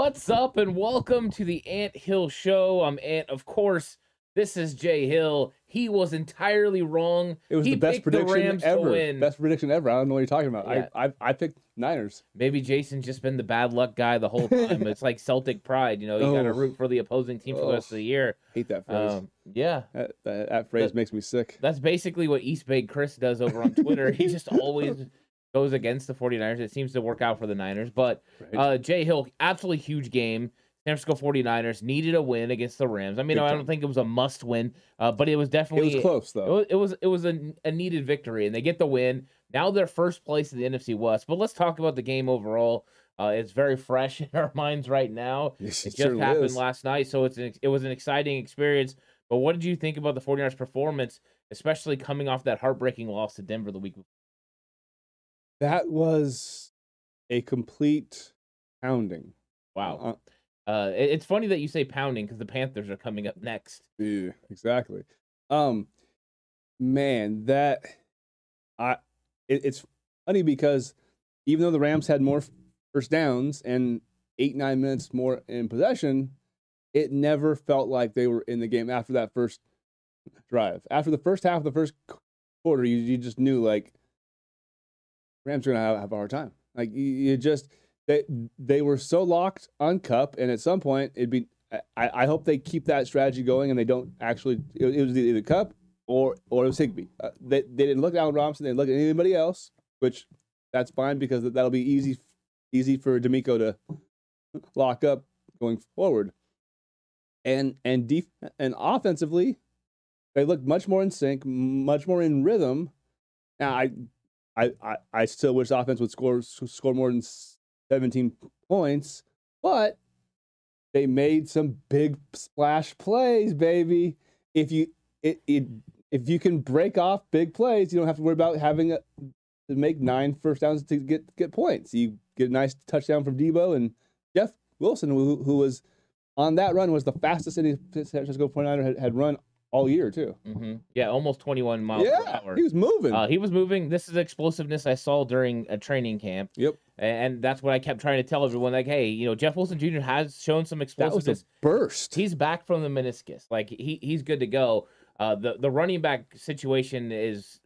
What's up, and welcome to the Ant Hill Show. I'm Ant, of course. This is Jay Hill. He was entirely wrong. It was he the best prediction the ever. Best prediction ever. I don't know what you're talking about. Yeah. I, I I picked Niners. Maybe Jason's just been the bad luck guy the whole time. it's like Celtic pride, you know. You got to Oh. root for the opposing team for the rest of the year. Hate that phrase. Um, yeah, that, that, that phrase that- makes me sick. that's basically what East Bay Chris does over on Twitter. he just always goes against the 49ers. It seems to work out for the Niners. But Right? uh, Jay Hill, absolutely huge game. San Francisco 49ers needed a win against the Rams. I mean, Big I don't think it was a must win, uh, but it was it definitely was close It though. was it was, it was a, a needed victory, and they get the win. Now they're first place in the NFC West. But let's talk about the game overall. Uh, it's very fresh in our minds right now. Yes, It it just happened is. last night, so it's an, it was an exciting experience. But what did you think about the 49ers performance, especially coming off that heartbreaking loss to Denver the week before? That was a complete pounding. Wow. Uh, Uh, it- it's funny that you say pounding because the Panthers are coming up next. yeah, exactly. Um, man, that I it, it's funny because even though the Rams had more first downs and eight nine minutes more in possession, it never felt like they were in the game after that first drive. After the first half of the first quarter, you, you just knew like Rams are gonna have, a hard time. Like you, you just they they were so locked on Kupp, and at some point it'd be. I, I hope they keep that strategy going, and they don't actually. It, it was either Kupp or or it was Higbee. Uh, they they didn't look at Allen Robinson. They didn't look at anybody else, which that's fine because that'll be easy easy for DeMeco to lock up going forward. And and def- and offensively, they looked much more in sync, much more in rhythm. Now I I I, I still wish the offense would score score more than seventeen points, but they made some big splash plays, baby. If you it, it if you can break off big plays, you don't have to worry about having a, to make nine first downs to get get points. You get a nice touchdown from Deebo and Jeff Wilson, who, who was on that run was the fastest any San Francisco 49er had, had run all year too. hmm Yeah, almost 21 miles per yeah, hour. he was moving. Uh, he was moving. This is explosiveness I saw during a training camp. Yep. And that's what I kept trying to tell everyone. Like, hey, you know, Jeff Wilson Jr. has shown some that was a explosiveness. burst. He's back from the meniscus. Like he he's good to go. Uh, the the running back situation is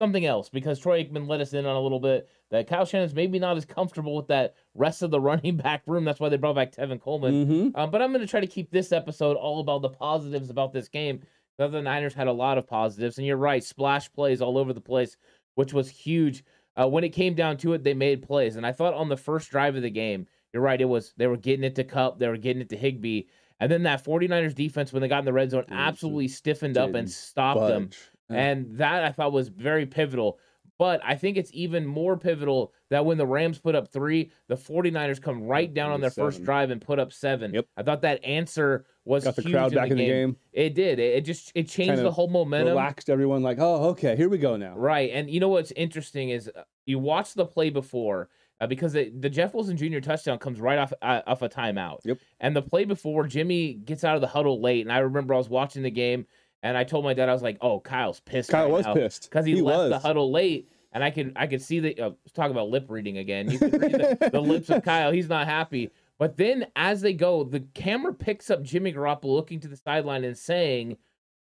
something else because Troy Aikman let us in on a little bit that Kyle Shanahan's maybe not as comfortable with that rest of the running back room. That's why they brought back Tevin Coleman. Mhm. Um, but I'm going to try to keep this episode all about the positives about this game. The other Niners had a lot of positives, and you're right, splash plays all over the place, which was huge. Uh, when it came down to it, they made plays, and I thought on the first drive of the game, you're right, it was they were getting it to Kupp, they were getting it to Higbee, and then that 49ers defense when they got in the red zone absolutely stiffened up and stopped them. Budge. Yeah. And that I thought was very pivotal. But I think it's even more pivotal that when the Rams put up three, the 49ers come right down on their first drive and put up seven. Yep. I thought that answer was Got the crowd in back the in the game. It did. It, it just it changed Kind the whole momentum. Relaxed everyone, like, oh, okay, here we go now. Right. And you know what's interesting is uh, you watch the play before uh, because it, the Jeff Wilson Jr. touchdown comes right off uh, off a timeout. Yep. And the play before, Jimmy gets out of the huddle late, and I remember I was watching the game, and I told my dad I was like, "Oh, Kyle's pissed." Kyle right was now pissed because he, left the huddle late." And I could I could see the uh, talk about lip reading again. You could read the, the lips of Kyle. He's not happy. But then as they go, the camera picks up Jimmy Garoppolo looking to the sideline and saying,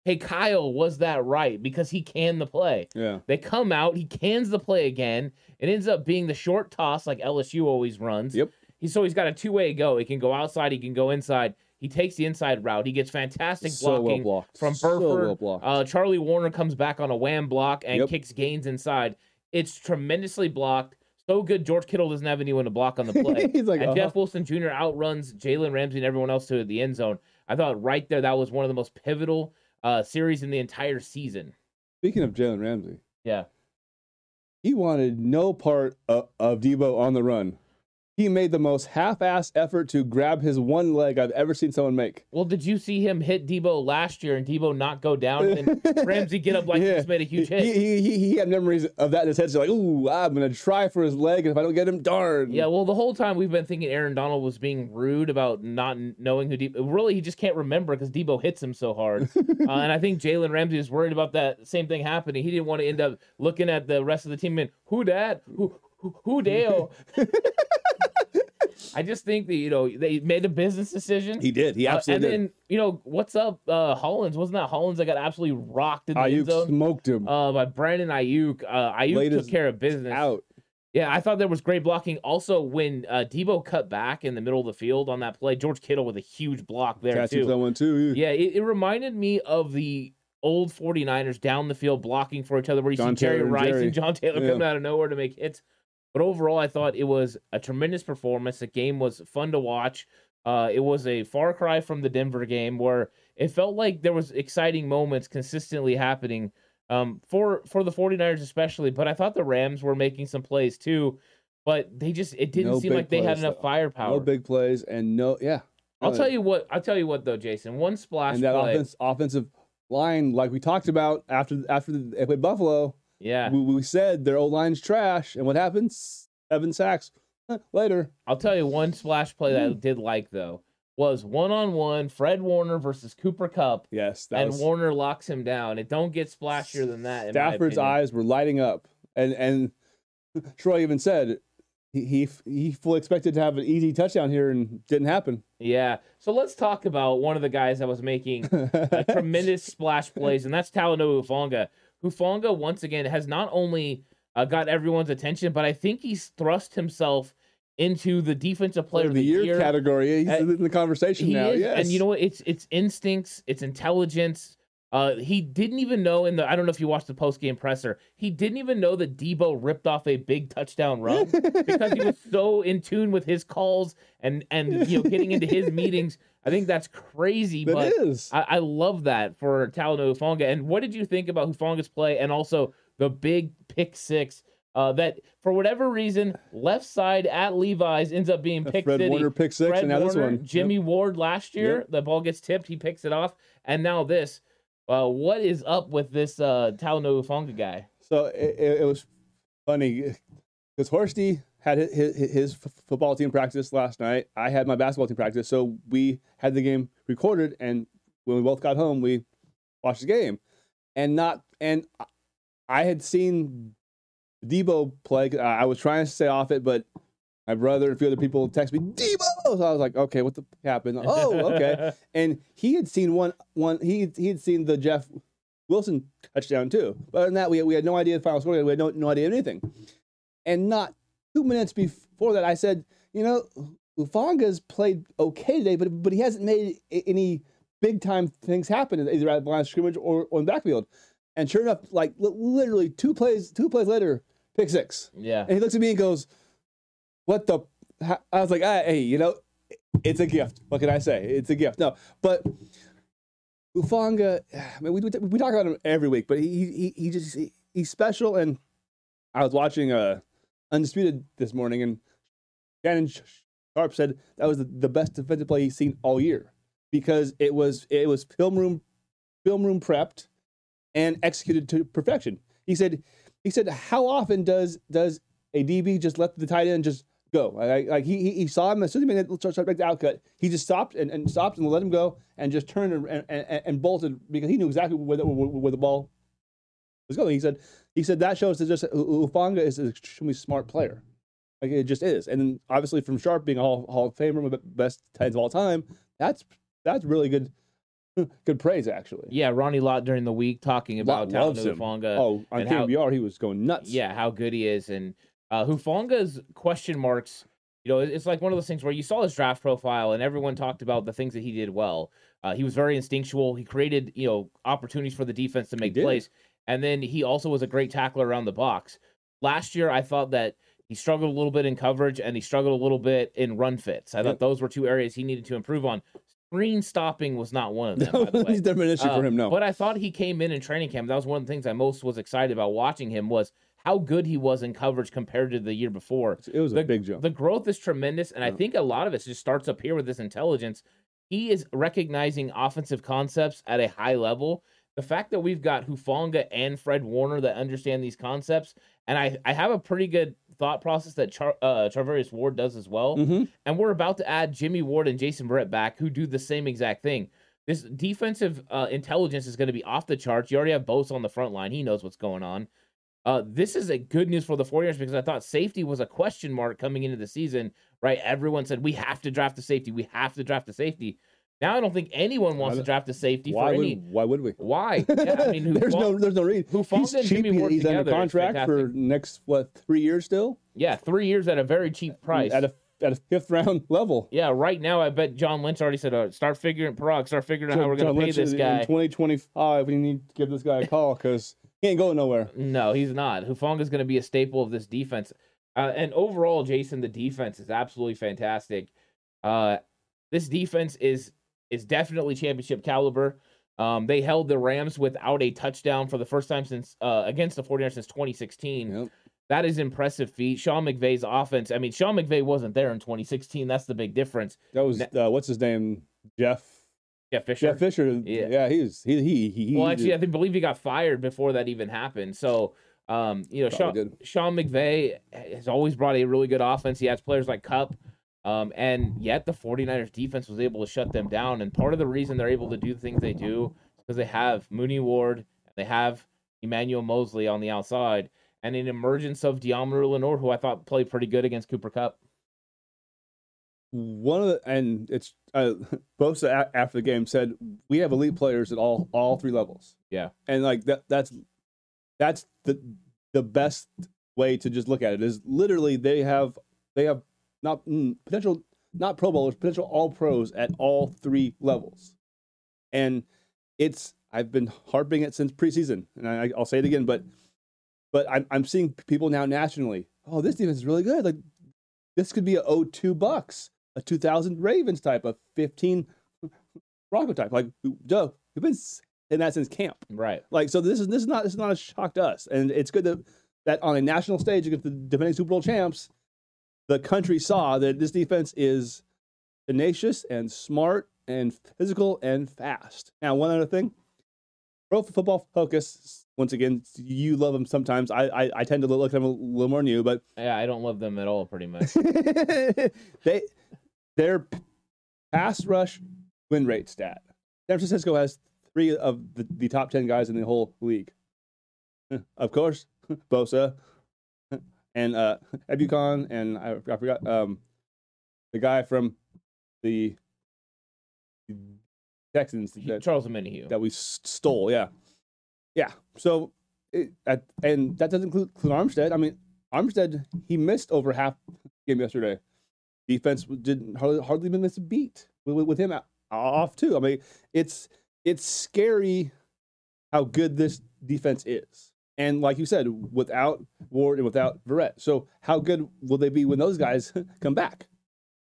"Hey Kyle, was that right?" Because he canned the play. Yeah. They come out, he cans the play again. It ends up being the short toss like LSU always runs. Yep. He so he's got a two way go. He can go outside, he can go inside. He takes the inside route. He gets fantastic So well blocking blocked. from So well uh, Charlie Woerner comes back on a wham block and Yep. kicks gains inside. It's tremendously blocked. So good, George Kittle doesn't have anyone to block on the play. He's like, and uh-huh. Jeff Wilson Jr. outruns Jalen Ramsey and everyone else to the end zone. I thought right there that was one of the most pivotal uh, series in the entire season. Speaking of Jalen Ramsey, Yeah. he wanted no part of, of Deebo on the run. He made the most half-assed effort to grab his one leg I've ever seen someone make. Well, did you see him hit Deebo last year and Deebo not go down and Ramsey get up like he just made a huge He, hit? he, he, he had memories of that in his head. So like, ooh, I'm gonna try for his leg, and if I don't get him, darn. Yeah, well, the whole time we've been thinking Aaron Donald was being rude about not knowing who Deebo. Really, he just can't remember because Deebo hits him so hard. uh, and I think Jalen Ramsey was worried about that same thing happening. He didn't want to end up looking at the rest of the team and who that who who, who Dale. I just think that you know they made a business decision. he did. He Uh, absolutely and then you know what's up, uh, Hollins? Wasn't that Hollins that got absolutely rocked in the did. end Aiyuk zone? smoked him Uh, by Brandon Aiyuk. Uh, Aiyuk Laid took care of business. out. Yeah, I thought there was great blocking. Also, when uh, Deebo cut back in the middle of the field on that play, George Kittle with a huge block there Catching too. someone too. Yeah, it, it reminded me of the old 49ers down the field blocking for each other where you John see and Rice Jerry. and John Taylor Yeah. coming out of nowhere to make hits. But overall, I thought it was a tremendous performance. The game was fun to watch. Uh, it was a far cry from the Denver game where it felt like there was exciting moments consistently happening um, for for the 49ers especially. But I thought the Rams were making some plays too. But they just it didn't No seem like they had enough though. firepower. No big plays and no, yeah. I'll tell you what. I'll tell you what though, Jason. One splash and that play. offense, offensive line, like we talked about after after the, they played Buffalo, yeah, we, we said their old line's trash, and what happens? Seven sacks later. I'll tell you one splash play that I Mm. did like though was one on one Fred Warner versus Cooper Kupp, Yes, that and was, Warner locks him down. It don't get splashier than that. Stafford's eyes were lighting up, and and Troy even said he he, he fully expected to have an easy touchdown here, and didn't happen. Yeah. So let's talk about one of the guys that was making a tremendous splash plays, and that's Talanoa Hufanga. Hufanga once again has not only uh, got everyone's attention, but I think he's thrust himself into the defensive player Player of the year, category. He's Uh, in the conversation now. is, yes, and you know what? It's it's instincts, it's intelligence. Uh, he didn't even know in the. I don't know if you watched the post game presser. He didn't even know that Deebo ripped off a big touchdown run because he was so in tune with his calls and and you know getting into his meetings. I think that's crazy, that but is. I, I love that for Talanoa Hufanga. And what did you think about Hufanga's play and also the big pick six? Uh, that for whatever reason, left side at Levi's ends up being pick Fred city. Warner pick six, Fred and now this one. Jimmy Ward last year, Yep. the ball gets tipped, he picks it off, and now this. Uh, what is up with this uh, Talanoa Hufanga guy? So it, it, was funny because Horsty had his, his, his football team practice last night. I had my basketball team practice. So we had the game recorded, and when we both got home, we watched the game. And not and I had seen Deebo play. I was trying to stay off it, but my brother and a few other people text me Deebo. So I was like, okay, what the happened? Oh, okay. and he had seen one one he he had seen the Jeff Wilson touchdown too. But other than that, we we had no idea the final score. We had no, no idea anything. And not two minutes before that, I said, you know, Hufanga's played okay today, but but he hasn't made any big time things happen either at the line of scrimmage or, the backfield. And sure enough, like literally two plays two plays later, pick six. yeah. And he looks at me and goes, "What the?" ha-" I was like, ah, "Hey, you know, it's a gift. What can I say? It's a gift." No, but Hufanga, I mean, we, we talk about him every week, but he he he just he, he's special. And I was watching uh Undisputed this morning, and Shannon Sharpe said that was the, the best defensive play he's seen all year because it was it was film room film room prepped and executed to perfection. He said he said how often does does a DB just let the tight end just go? Like, like he, he saw him as soon as he made the start back the outcut, he just stopped and, and stopped and let him go and just turned and, and, and, and bolted because he knew exactly where the, where the ball was going. He said he said that shows that just uh, Hufanga is an extremely smart player. Like it just is, and obviously from Sharpe being a Hall, Hall of Famer, one of the best ends of all time, that's that's really good good praise actually. Yeah, Ronnie Lott during the week talking about Lott loves him. Hufanga. Oh, on how- KBR he was going nuts. yeah, how good he is, and uh, Hufanga's question marks. You know, it's like one of those things where you saw his draft profile, and everyone talked about the things that he did well. Uh, he was very instinctual. He created, you know, opportunities for the defense to make plays, and then he also was a great tackler around the box. Last year, I thought that he struggled a little bit in coverage, and he struggled a little bit in run fits. I Yep. thought those were two areas he needed to improve on. Screen stopping was not one of them. by the way. He's never an issue Uh, for him. No, But I thought he came in in training camp. That was one of the things I most was excited about watching him was how good he was in coverage compared to the year before. it was a big jump. The growth is tremendous, and I think a lot of it just starts up here with this intelligence. He is recognizing offensive concepts at a high level. The fact that we've got Hufanga and Fred Warner that understand these concepts, and I, I have a pretty good thought process that Char, uh, Charvarius Ward does as well. hmm And we're about to add Jimmy Ward and Jason Verrett back, who do the same exact thing. This defensive uh, intelligence is going to be off the charts. You already have Bosa on the front line. He knows what's going on. Uh, this is a good news for the 49ers because I thought safety was a question mark coming into the season, right? Everyone said, we have to draft a safety. We have to draft a safety. Now I don't think anyone wants to draft a safety Why for would any. why would we? Why? Yeah, I mean, there's no there's no reason. Hufanga He's and cheap. Jimmy He's under contract for next what three years still Yeah, three years at a very cheap price. at a at a fifth round level. yeah, right now I bet John Lynch already said, uh, start figuring, Paraag, start figuring out how we're going to pay Lynch this guy. in 2025. We need to give this guy a call because he ain't going nowhere. No, he's not. Hufanga is going to be a staple of this defense. Uh, and overall, Jason, the defense is absolutely fantastic. Uh, this defense is is definitely championship caliber. Um, they held the Rams without a touchdown for the first time since uh, against the 49ers since 2016. Yep. That is impressive feat. Sean McVay's offense. I mean, Sean McVay wasn't there in 2016. That's the big difference. That was uh, what's his name? Jeff Jeff Fisher. Jeff Fisher. Yeah. Yeah, he's he he he. well, actually, I think believe he got fired before that even happened. So, um, you know, Sean, Sean McVay has always brought a really good offense. He has players like Kupp. Um, and yet the 49ers defense was able to shut them down. And part of the reason they're able to do the things they do is because they have Mooney Ward, they have Emmanuel Moseley on the outside, and an emergence of Deommodore Lenoir, who I thought played pretty good against Cooper Kupp. One of the and it's uh, Bosa a- after the game said we have elite players at all all three levels. Yeah. and like that that's that's the the best way to just look at it is literally they have they have not mm, potential not Pro Bowlers potential All Pros at all three levels, and it's I've been harping it since preseason, and I, I'll say it again, but but I'm I'm seeing people now nationally. Oh, this defense is really good. Like this could be a 02 Bucks, a 2000 Ravens type, a 15 Bronco type. Like, Joe, we've been in that since camp. Right. Like, so this is this is not this is not a shock to us, and it's good that that on a national stage against the defending Super Bowl champs, the country saw that this defense is tenacious and smart and physical and fast. Now, one other thing, Pro Football Focus. Once again, you love them sometimes. I I, I tend to look at them a little more than you, but Yeah, I don't love them at all, pretty much. they their pass rush win rate stat. San Francisco has three of the, the top ten guys in the whole league. Of course, Bosa and uh Ebukam and I, I forgot um the guy from the Texans that, Charles Omenihu. that we stole. Yeah, yeah. So, it, at, and that doesn't include, include Armstead. I mean, Armstead he missed over half game yesterday. Defense didn't hardly, hardly even miss a beat with, with- him off too. I mean, it's it's scary how good this defense is. And like you said, without Ward and without Verrett. So how good will they be when those guys come back?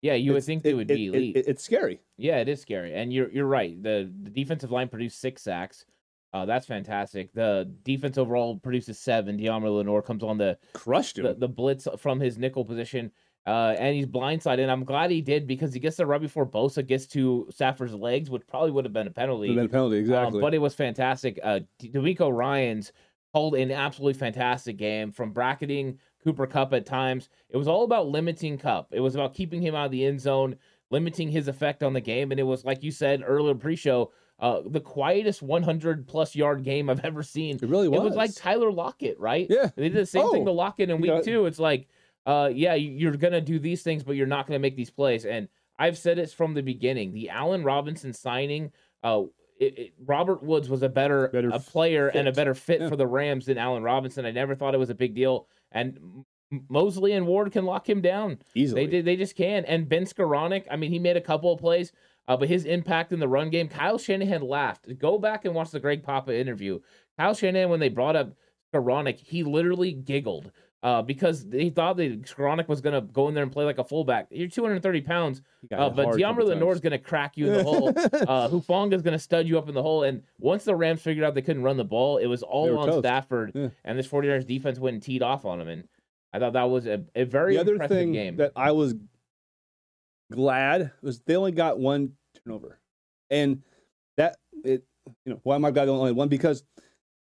Yeah, you would think they it- would be it- elite. it- it's scary. Yeah, it is scary, and you're you're right. the The defensive line produced six sacks. Uh, that's fantastic. The defense overall produces seven. Deommar Lenoir comes on the, Crushed him. the the blitz from his nickel position, uh, and he's blindsided. And I'm glad he did because he gets the right before Bosa gets to Stafford's legs, which probably would have been a penalty. Been a penalty, Um, exactly. but it was fantastic. Uh, DeMeco Ryans called an absolutely fantastic game from bracketing Cooper Kupp at times. It was all about limiting Kupp. It was about keeping him out of the end zone, limiting his effect on the game. And it was, like you said earlier pre-show, uh, the quietest 100 plus yard game I've ever seen. it really was. It was like Tyler Lockett, right? Yeah. They did the same thing Oh, to Lockett in week got- two. It's like, uh, yeah, you- you're gonna do these things, but you're not gonna make these plays. And I've said it from the beginning. The Allen Robinson signing, uh, it, it, Robert Woods was a better, Better a player and a better fit Yeah. for the Rams than Allen Robinson. I never thought it was a big deal. And Moseley and Ward can lock him down. easily. They did. They just can. And Ben Skowronek, I mean, he made a couple of plays, uh, but his impact in the run game, Kyle Shanahan laughed. Go back and watch the Greg Papa interview. Kyle Shanahan, when they brought up Skowronek, he literally giggled uh, because he thought that Skowronek was going to go in there and play like a fullback. You're 230 pounds, uh, but Deommar Lenoir is going to crack you in the hole. Uh, Hufanga is going to stud you up in the hole. And once the Rams figured out they couldn't run the ball, it was all on toast. Stafford. Yeah. And this 49ers defense went and teed off on him. And I thought that was a, a very the other impressive thing game. that I was glad was they only got one turnover, and that it you know why am I glad they only one because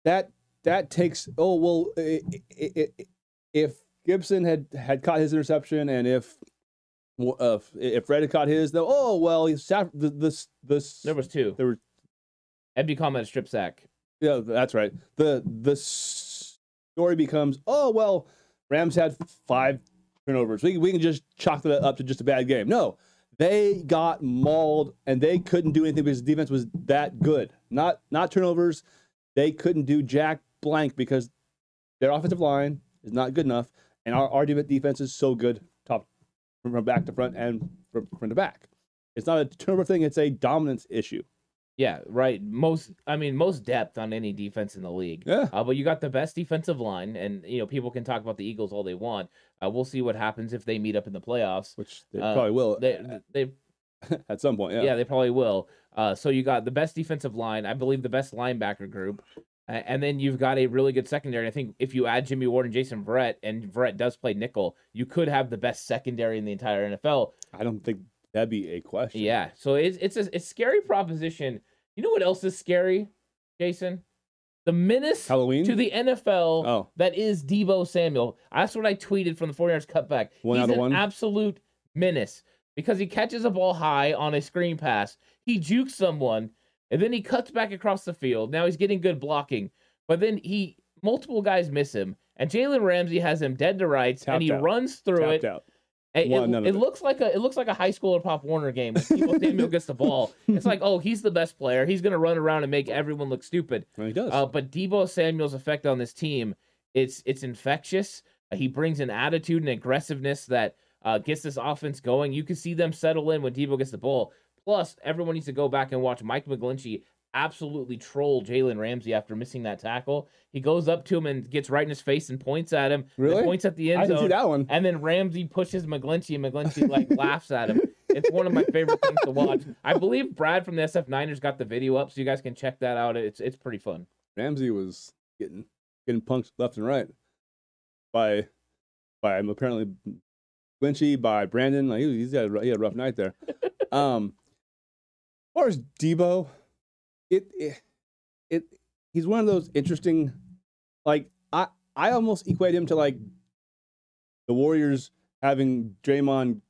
that that takes oh well i i i if Gipson had had caught his interception and if uh, if Red had caught his though oh well Staff- the this there was two. there were Ebukam had a strip sack. yeah that's right the the story becomes oh well Rams had five turnovers. We, we can just chalk that up to just a bad game. No, they got mauled and they couldn't do anything because the defense was that good. Not not turnovers. They couldn't do jack blank because their offensive line is not good enough, and our, our defense is so good top from, back to front and from front to back. It's not a turnover thing; it's a dominance issue. Yeah, right. Most, I mean, most depth on any defense in the league. Yeah, Uh, but you got the best defensive line, and you know people can talk about the Eagles all they want. Uh, we'll see what happens if they meet up in the playoffs. which they Uh, probably will They, they, at some point. yeah. Yeah, they probably will. Uh, so you got the best defensive line, I believe, the best linebacker group, and then you've got a really good secondary. I think if you add Jimmy Ward and Jason Verrett, and Verrett does play nickel, you could have the best secondary in the entire NFL. I don't think that'd be a question. Yeah, so it's it's a it's a scary proposition. You know what else is scary, Jason? The menace Halloween to the NFL Oh, that is Deebo Samuel. That's what I tweeted from the 49ers cutback. One He's out of an one? absolute menace because he catches a ball high on a screen pass. He jukes someone and then he cuts back across the field. Now he's getting good blocking, but then he multiple guys miss him. And Jalen Ramsey has him dead to rights, and he out. runs through tapped it. out. It, One, it- it looks like a it looks like a high school or Pop Warner game when Deebo Samuel gets the ball. It's like, oh, he's the best player. He's gonna run around and make everyone look stupid. Well, he does. Uh, but Deebo Samuel's effect on this team, it's it's infectious. Uh, he brings an attitude and aggressiveness that uh, gets this offense going. You can see them settle in when Deebo gets the ball. Plus, everyone needs to go back and watch Mike McGlinchey absolutely troll Jalen Ramsey after missing that tackle. He goes up to him and gets right in his face and points at him. Really? points at the end I end didn't see that one. And then Ramsey pushes McGlinchey, and McGlinchey like laughs at him. It's one of my favorite things to watch. I believe Brad from the SF Niners got the video up, so you guys can check that out. It's it's pretty fun. Ramsey was getting getting punked left and right by by apparently Lynchy, by Brandon. Like he, he's got a, he had a rough night there. um, far as Deebo, it, it it he's one of those interesting. Like I I almost equate him to like the Warriors having Draymond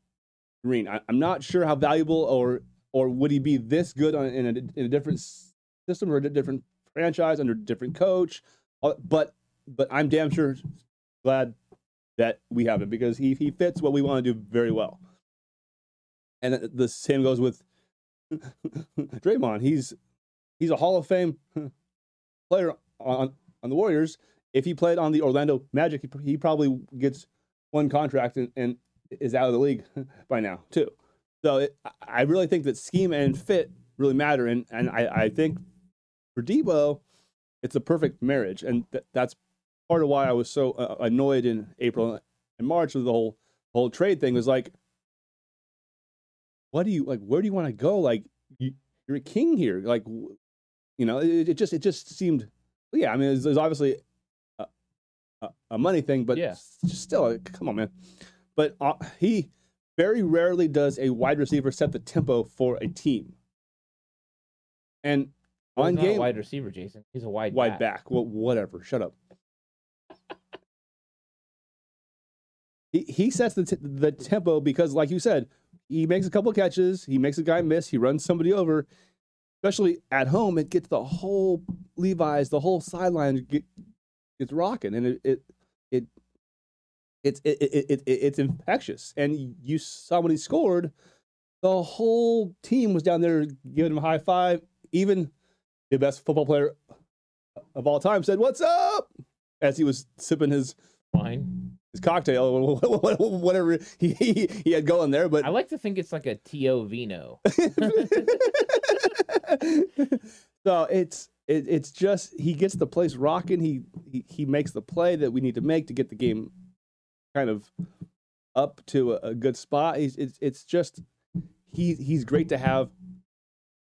Green. I, I'm not sure how valuable or or would he be this good on, in a in a different system or a different franchise under a different coach. Uh, But but I'm damn sure glad that we have him because he he fits what we want to do very well. And the same goes with Draymond. He's he's a Hall of Fame player on on the Warriors. If he played on the Orlando Magic, he, probably gets one contract and, and is out of the league by now too. So it, I- I really think that scheme and fit really matter, and and I, I think for Deebo, it's a perfect marriage, and th- that's part of why I was so uh, annoyed in April and March with the whole whole trade thing. Was like what do you like? Where do you want to go? Like, you, you're a king here. Like, you know, it, it just it just seemed. Yeah, I mean, it's, it's obviously a, a, a money thing, but Yeah. just still, come on, man. But uh, he very rarely does a wide receiver set the tempo for a team. And Well, on he's not a game, wide receiver, Jason. He's a wide wide back. back. Well, whatever. Shut up. he he sets the t- the tempo because, like you said, he makes a couple catches. He makes a guy miss. He runs somebody over. Especially at home, it gets the whole Levi's, the whole sideline get, gets rocking, and it it it it's it, it, it, it it's infectious. And you saw when he scored, the whole team was down there giving him a high five. Even the best football player of all time said, "What's up?" as he was sipping his Fine. His cocktail, whatever he he, he had going there. But I like to think it's like a T.O. Vino. so it's it, it's just he gets the place rocking. He, he he makes the play that we need to make to get the game kind of up to a, a good spot. He's it's it's just he he's great to have,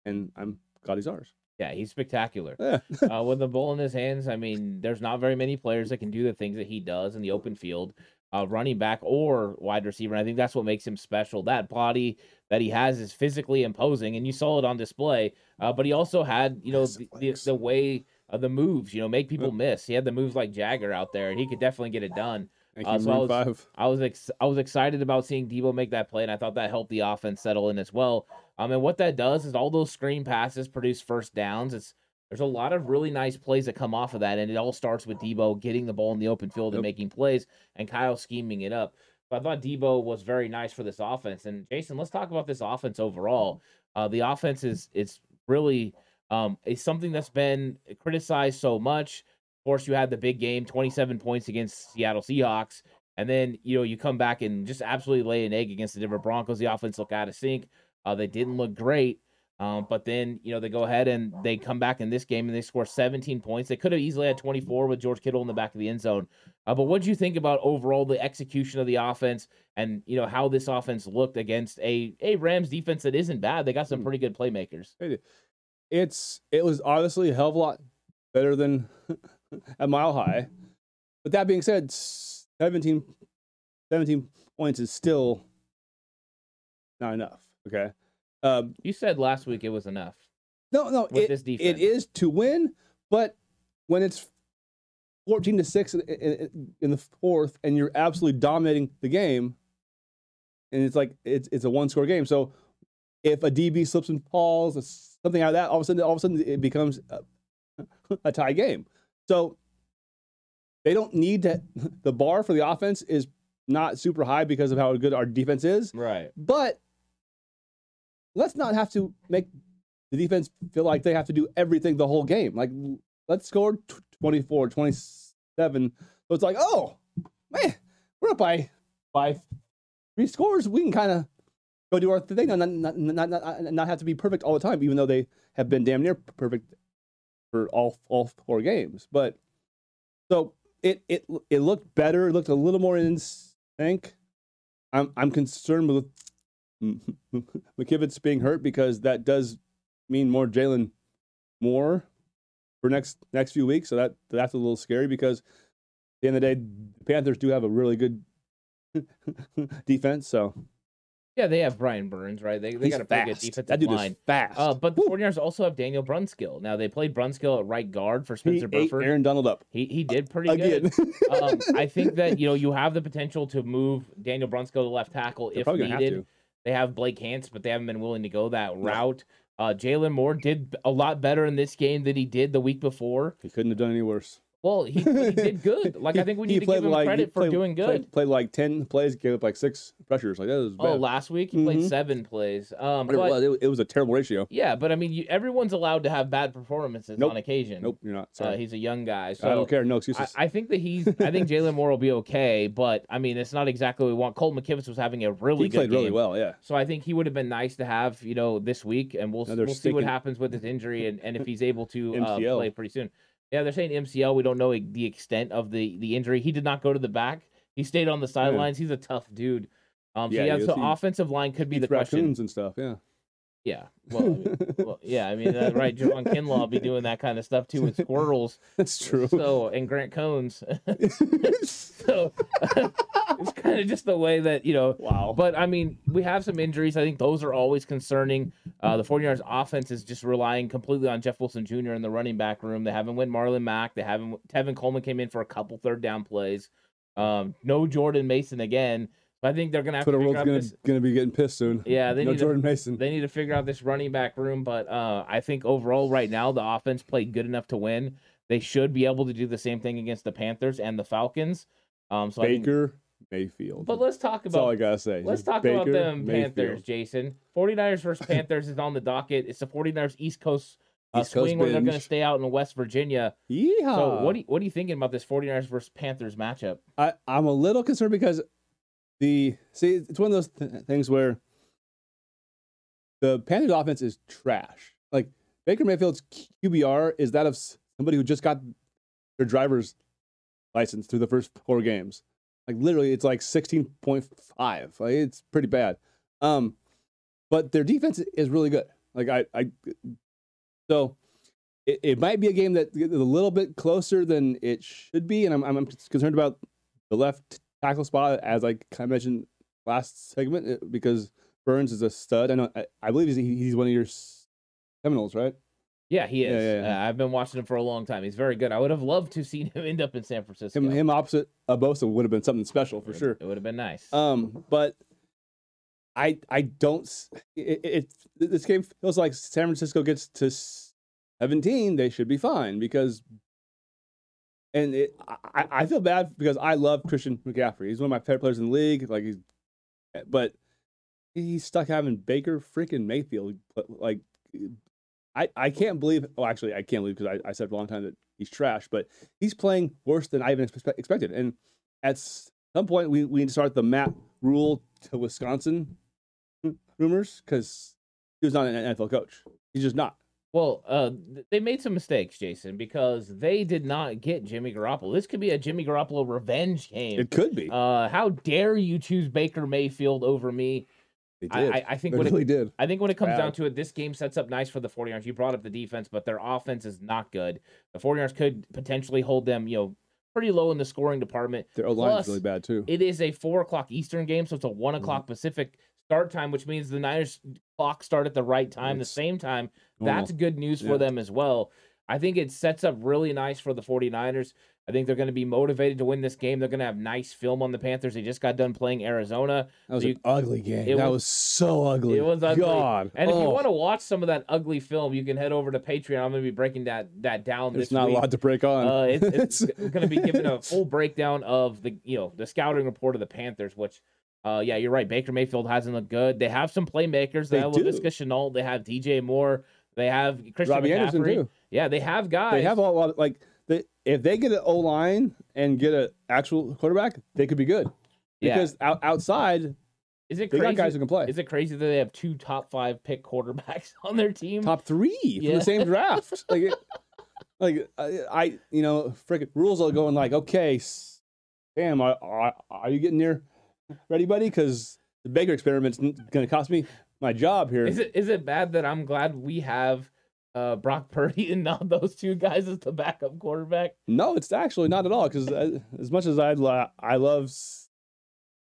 and I'm glad he's ours. Yeah, he's spectacular. Yeah. uh, with the ball in his hands, I mean, there's not very many players that can do the things that he does in the open field, uh, running back or wide receiver. And I think that's what makes him special. That body that he has is physically imposing, and you saw it on display. Uh, but he also had, you know, the, the, the way of the moves, you know, make people miss. He had the moves like Jagger out there, and he could definitely get it done. Uh, so I was- Five. I was ex- I was excited about seeing Deebo make that play, and I thought that helped the offense settle in as well. Um, and what that does is all those screen passes produce first downs. It's there's a lot of really nice plays that come off of that, and it all starts with Deebo getting the ball in the open field and Yep. making plays, and Kyle scheming it up. So I thought Deebo was very nice for this offense. And Jason, let's talk about this offense overall. Uh, the offense is it's really um, it's something that's been criticized so much. Of course, you had the big game, 27 points against Seattle Seahawks. And then, you know, you come back and just absolutely lay an egg against the Denver Broncos. The offense looked out of sync. Uh, they didn't look great. Um, but then, you know, they go ahead and they come back in this game and they score 17 points. They could have easily had 24 with George Kittle in the back of the end zone. Uh, but what do you think about overall the execution of the offense and, you know, how this offense looked against a, a Rams defense that isn't bad? They got some Hmm. pretty good playmakers. it's it was obviously a hell of a lot better than a mile high. But that being said, 17, 17 points is still not enough. Okay. Um, You said last week it was enough no, no, it, it is to win, but when it's 14 to 6 in, in, in the fourth and you're absolutely dominating the game, and it's like it's, it's a one score game. So if a DB slips and falls, or something like that, all of a sudden, all of a sudden it becomes a, a tie game. So they don't need to. The bar for the offense is not super high because of how good our defense is, Right. but let's not have to make the defense feel like they have to do everything the whole game. Like let's score tw- 24, 27. So it's like, oh man, we're up by by three scores. We can kind of go do our thing and not, not, not, not, not have to be perfect all the time, even though they have been damn near perfect for all all four games. But so it it it looked better. It looked a little more in sync. I'm I'm concerned with McKivitz being hurt because that does mean more Jaylon Moore for next next few weeks. So that that's a little scary because at the end of the day, the Panthers do have a really good defense. So Yeah, they have Brian Burns, right? They, they he's got a pretty good defensive That dude line. is fast. Uh, but the Woo. 49ers also have Daniel Brunskill. Now, they played Brunskill at right guard for he Spencer ate Burford. Aaron Donald up He, he did pretty again. good. um, I think that, you know, you have the potential to move Daniel Brunskill to left tackle They're if needed. They have Blake Hance, but they haven't been willing to go that No. route. Uh, Jaylon Moore did a lot better in this game than he did the week before. He couldn't have done any worse. Well, he, he did good. Like, I think we need to give him like- credit for played- doing good. Played, played like ten plays, gave up like six pressures. Like that was bad. oh, last week he played Mhm. seven plays. Um, Whatever but, it was, it, was a terrible ratio. yeah, but I mean, you, everyone's allowed to have bad performances Nope. on occasion. Nope, you're not. Uh, he's a young guy. So I don't care. No excuses. I think that he's. I think Jaylon Moore will be okay, but I mean, it's not exactly what we want. Colt McKivitz was having a really he good played game, really well. Yeah. so I think he would have been nice to have, you know, this week, and we'll we'll see what happens with his injury and, and if he's able to uh, play pretty soon. Yeah, they're saying MCL. We don't know the extent of the the injury. He did not go to the back. He stayed on the sidelines. He's a tough dude. Um, so Yeah, yeah, so offensive line could be the question. and stuff. Yeah. Yeah, well, I mean, well, yeah, I mean, uh, right? Javon Kinlaw will be doing that kind of stuff too with squirrels. That's true. So and Grant Cones. so it's kind of just the way that you know. wow. But I mean, we have some injuries. I think those are always concerning. Uh, the 49ers offense is just relying completely on Jeff Wilson Jr. in the running back room. They haven't went Marlon Mack. They haven't. Tevin Coleman came in for a couple third down plays. Um, no Jordan Mason again. I think they're gonna have Twitter to world's gonna this. gonna be getting pissed soon. Yeah, they no need Jordan to, Mason. they need to figure out this running back room. But uh, I think overall, right now, the offense played good enough to win. They should be able to do the same thing against the Panthers and the Falcons. Um, so I think, Baker Mayfield. but let's talk That's all I about gotta say. let's Just talk about Baker them Mayfield. Panthers, Jason. 49ers versus Panthers is on the docket. It's the 49ers East Coast uh, East Coast swing where they're going to stay out in West Virginia. Yeehaw. So what do you, what are you thinking about this 49ers versus Panthers matchup? I, I'm a little concerned because the see it's one of those th- things where the Panthers offense is trash. Like Baker Mayfield's QBR is that of somebody who just got their driver's license through the first four games. Like literally, it's like 16.5. Like it's pretty bad. Um, but their defense is really good. Like I, I, so it, it might be a game that is a little bit closer than it should be, and I'm I'm concerned about the left tackle spot as I kind of mentioned last segment uh, because Burns is a stud. I know I, I believe he's he's one of your Seminoles, right? Yeah, he is. Yeah, yeah, yeah. Uh, I've been watching him for a long time. He's very good. I would have loved to seen him end up in San Francisco. Him him opposite Abosa would have been something special for sure. It would have been nice. Um, but I I don't. It, it, it- this game feels like San Francisco gets to seventeen, they should be fine because. And it, I, I feel bad because I love Christian McCaffrey. He's one of my favorite players in the league. Like he's, but he's stuck having Baker freaking Mayfield. Like, I I can't believe. Oh, actually, I can't believe because I, I said for a long time that he's trash. But he's playing worse than I even expe- expected. And at some point, we we need to start the Matt Rhule to Wisconsin rumors because he was not an NFL coach. He's just not. Well, uh, they made some mistakes, Jason, because they did not get Jimmy Garoppolo. This could be a Jimmy Garoppolo revenge game. It could be. Uh, how dare you choose Baker Mayfield over me? they I, did. I, I think they when it, did. I think when it comes down to it, this game sets up nice for the 49ers. You brought up the defense, but their offense is not good. The 49ers could potentially hold them, you know, pretty low in the scoring department. Their O line is really bad too. It is a four o'clock Eastern game, so it's a one Mm-hmm. o'clock Pacific start time, which means the Niners clock start at the right time, the same time. normal. That's good news for them as well. I think it sets up really nice for the 49ers. I think they're going to be motivated to win this game. They're going to have nice film on the Panthers. They just got done playing Arizona. That was So an ugly game. it that was- was, so ugly. It was ugly. God. And if you Oh, want to watch some of that ugly film, you can head over to Patreon. I'm going to be breaking that that down there's not week. a lot to break on. Uh, it, it's going to be giving a full breakdown of the you know the scouting report of the Panthers, which. Uh, yeah, you're right. Baker Mayfield hasn't looked good. They have some playmakers. They, They have. Laviska Shenault. They have DJ Moore. They have Christian Robbie Anderson McCaffrey. too. Yeah, they have guys. They have a lot. Like they, if they get an O line and get an actual quarterback, they could be good. Yeah. Because out, outside, Is it they crazy? got guys who can play. Is it crazy that they have two top five pick quarterbacks on their team? Top three from the same draft. like, it, like I, I, you know, freaking rules are going like, okay, Sam, are, are, are you getting near ready, buddy? Because the Baker experiment's going to cost me my job here. Is it is it bad that I'm glad we have uh, Brock Purdy and not those two guys as the backup quarterback? No, it's actually not at all. Because as much as I lo- I love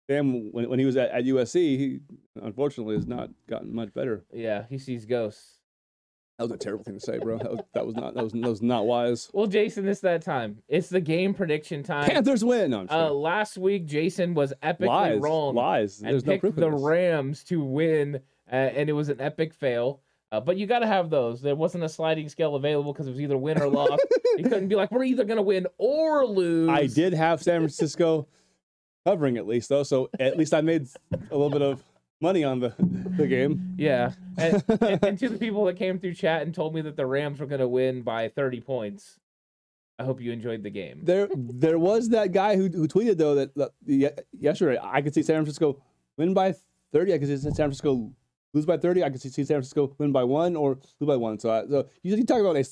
Sam when when he was at, at USC, he unfortunately has not gotten much better. Yeah, he sees ghosts. That was a terrible thing to say, bro. That was, that was not that was that was not wise. Well, Jason, it's that time. It's the game prediction time. Panthers win. No, Uh, last week, Jason was epically lies, wrong lies. and There's no picked proof the. Rams to win, uh, and it was an epic fail. Uh, but you got to have those. There wasn't a sliding scale available because it was either win or loss. you couldn't be like, we're either going to win or lose. I did have San Francisco covering at least though, so at least I made a little bit of money on the the game. Yeah. And, and, and to the people that came through chat and told me that the Rams were going to win by 30 points, I hope you enjoyed the game. There there was that guy who who tweeted though that, that yesterday I could see San Francisco win by 30. I could see San Francisco lose by 30. I could see San Francisco win by one or lose by one. So I, so you, you talk about a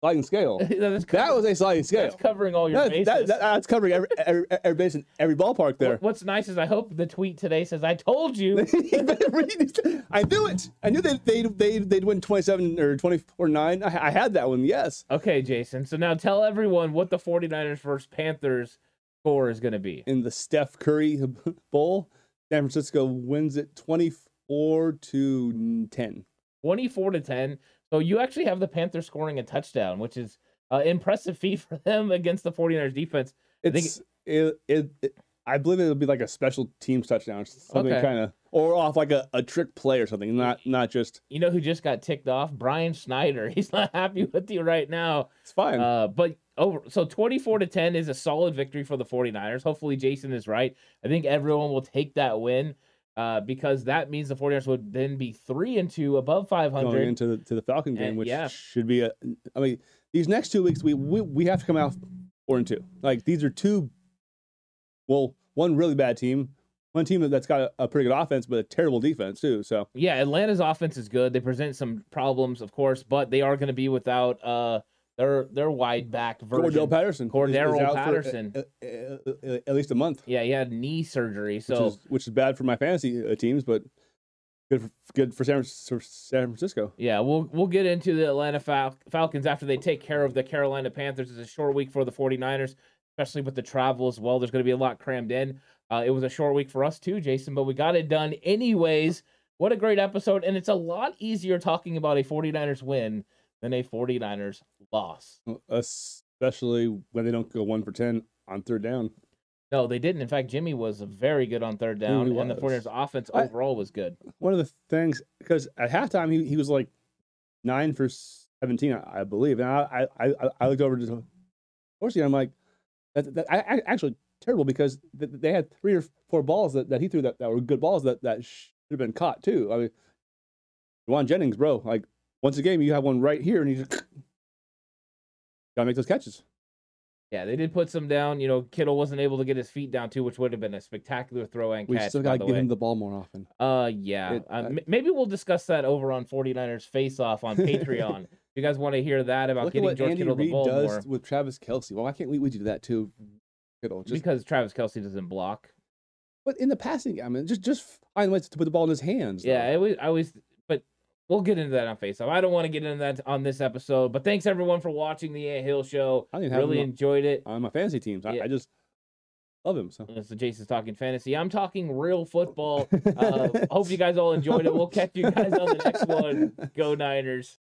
sliding scale. that's That was a sliding scale. that's covering all your That- bases. that- that- that's covering every, every, every base in every ballpark there. What's nice is I hope the tweet today says, "I told you." You better read it. I knew it. I knew that they'd, they'd, they'd win 27 or 24 9. I, I had that one, yes. okay, Jason. So now tell everyone what the 49ers versus Panthers score is going to be. In the Steph Curry Bowl, San Francisco wins it 24 to 10. 24 to 10. So you actually have the Panthers scoring a touchdown, which is uh, impressive feat for them against the 49ers defense. I think It's, it, it, it, I believe it'll be like a special teams touchdown, something Okay. kind of, or off like a, a trick play or something, not not just, You know who just got ticked off? Brian Schneider. He's not happy with you right now. it's fine. Uh, but over so 24 to 10 is a solid victory for the 49ers. Hopefully Jason is right. I think everyone will take that win uh, because that means the 49ers would then be 3 and 2 above 500. going into the, to the Falcon game, And, which yeah. should be a. I mean, these next two weeks we, we we have to come out four and two. Like these are two. Well, one really bad team, one team that's got a, a pretty good offense, but a terrible defense too. So Yeah, Atlanta's offense is good. They present some problems, of course, but they are going to be without uh their their wide back version. Cordarrelle Patterson, is- is for, Patterson. uh, uh, uh, at least a month, Yeah, he had knee surgery, which so is which is bad for my fantasy uh, teams, but good for, good for San, for San Francisco. yeah, we'll we'll get into the Atlanta Fal- Falcons after they take care of the Carolina Panthers. It's a short week for the 49ers, especially with the travel as well. There's going to be a lot crammed in. Uh, it was a short week for us too, Jason, but we got it done anyways. What a great episode, and it's a lot easier talking about a 49ers win than a 49ers loss. Uh, especially when they don't go one for ten on third down. No, they didn't. In fact, Jimmy was very good on third down, and the was. 49ers offense I- overall was good. one of the things because at halftime he, he was like nine for seventeen, I, I believe, and I I, I, looked over to Dorsey and I'm like, that, that I, I actually terrible because th- they had three or four balls that, that he threw that, that were good balls that that should have been caught too. I mean, Jauan Jennings, bro, like once a game you have one right here and you just gotta make those catches. Yeah, they did put some down. You know, Kittle wasn't able to get his feet down too, which would have been a spectacular throw and We catch. still gotta give way. him the ball more often. Uh, yeah. It- uh, I- maybe we'll discuss that over on 49ers Face Off on Patreon. if you guys want to hear that about Look getting George Andy Kittle the Reid ball does more, with Travis Kelce. Well, why can't we, we do that too? Kittle, just because Travis Kelce doesn't block. But in the passing game, I mean, just just find ways to put the ball in his hands. though. Yeah, I always, I always, we'll get into that on Face Off. I don't want to get into that on this episode, but thanks everyone for watching the Ant Hill Show. I Really enjoyed it. on my fantasy teams. I, Yeah. I just love him. So So Jason's talking fantasy. I'm talking real football. Uh, hope you guys all enjoyed it. We'll catch you guys on the next one. Go Niners.